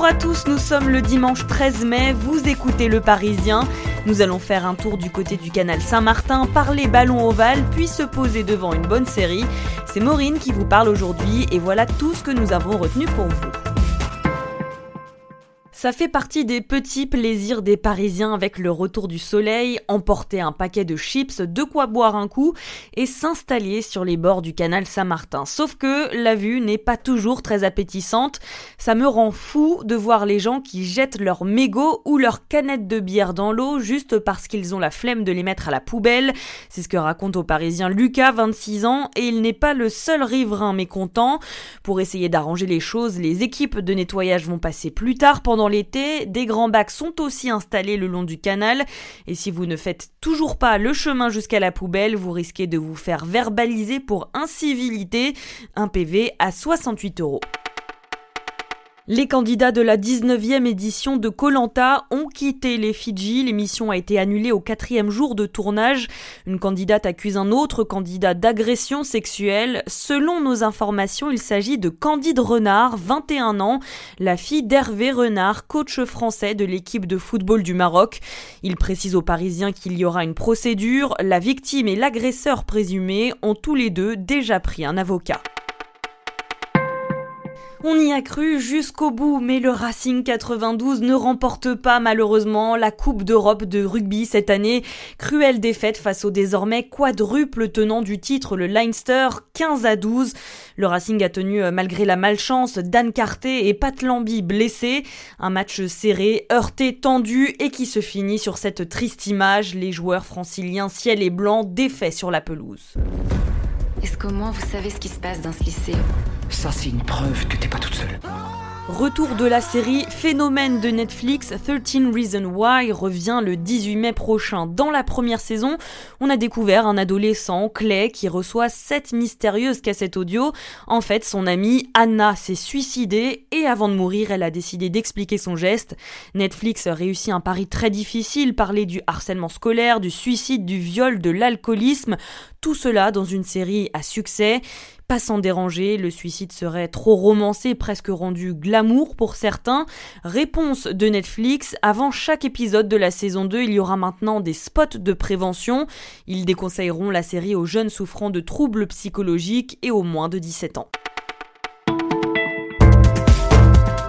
Bonjour à tous, nous sommes le dimanche 13 mai, vous écoutez Le Parisien. Nous allons faire un tour du côté du canal Saint-Martin, parler ballon ovale, puis se poser devant une bonne série. C'est Maureen qui vous parle aujourd'hui et voilà tout ce que nous avons retenu pour vous. Ça fait partie des petits plaisirs des Parisiens avec le retour du soleil, emporter un paquet de chips, de quoi boire un coup et s'installer sur les bords du canal Saint-Martin. Sauf que la vue n'est pas toujours très appétissante. Ça me rend fou de voir les gens qui jettent leurs mégots ou leurs canettes de bière dans l'eau juste parce qu'ils ont la flemme de les mettre à la poubelle. C'est ce que raconte au Parisien Lucas, 26 ans, et il n'est pas le seul riverain mécontent. Pour essayer d'arranger les choses, les équipes de nettoyage vont passer plus tard pendant l'été, des grands bacs sont aussi installés le long du canal et si vous ne faites toujours pas le chemin jusqu'à la poubelle, vous risquez de vous faire verbaliser pour incivilité, un PV à 68 euros. Les candidats de la 19e édition de Colanta ont quitté les Fidji. L'émission a été annulée au quatrième jour de tournage. Une candidate accuse un autre candidat d'agression sexuelle. Selon nos informations, il s'agit de Candide Renard, 21 ans, la fille d'Hervé Renard, coach français de l'équipe de football du Maroc. Il précise aux Parisiens qu'il y aura une procédure. La victime et l'agresseur présumé ont tous les deux déjà pris un avocat. On y a cru jusqu'au bout, mais le Racing 92 ne remporte pas malheureusement la Coupe d'Europe de rugby cette année. Cruelle défaite face au désormais quadruple tenant du titre, le Leinster, 15 à 12. Le Racing a tenu euh, malgré la malchance Dan Carté et Pat Lambie blessés. Un match serré, heurté, tendu et qui se finit sur cette triste image, les joueurs franciliens ciel et blanc défaits sur la pelouse. Est-ce moins vous savez ce qui se passe dans ce lycée? Ça, c'est une preuve que t'es pas toute seule. Retour de la série Phénomène de Netflix, 13 Reasons Why revient le 18 mai prochain. Dans la première saison, on a découvert un adolescent, Clay, qui reçoit sept mystérieuses cassettes audio. En fait, son amie Anna s'est suicidée et avant de mourir, elle a décidé d'expliquer son geste. Netflix réussit un pari très difficile, parler du harcèlement scolaire, du suicide, du viol, de l'alcoolisme. Tout cela dans une série à succès. Pas sans déranger, le suicide serait trop romancé, presque rendu glamour pour certains. Réponse de Netflix, avant chaque épisode de la saison 2, il y aura maintenant des spots de prévention. Ils déconseilleront la série aux jeunes souffrant de troubles psychologiques et aux moins de 17 ans.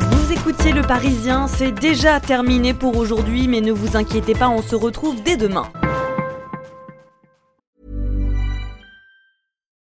Vous écoutiez Le Parisien, c'est déjà terminé pour aujourd'hui, mais ne vous inquiétez pas, on se retrouve dès demain.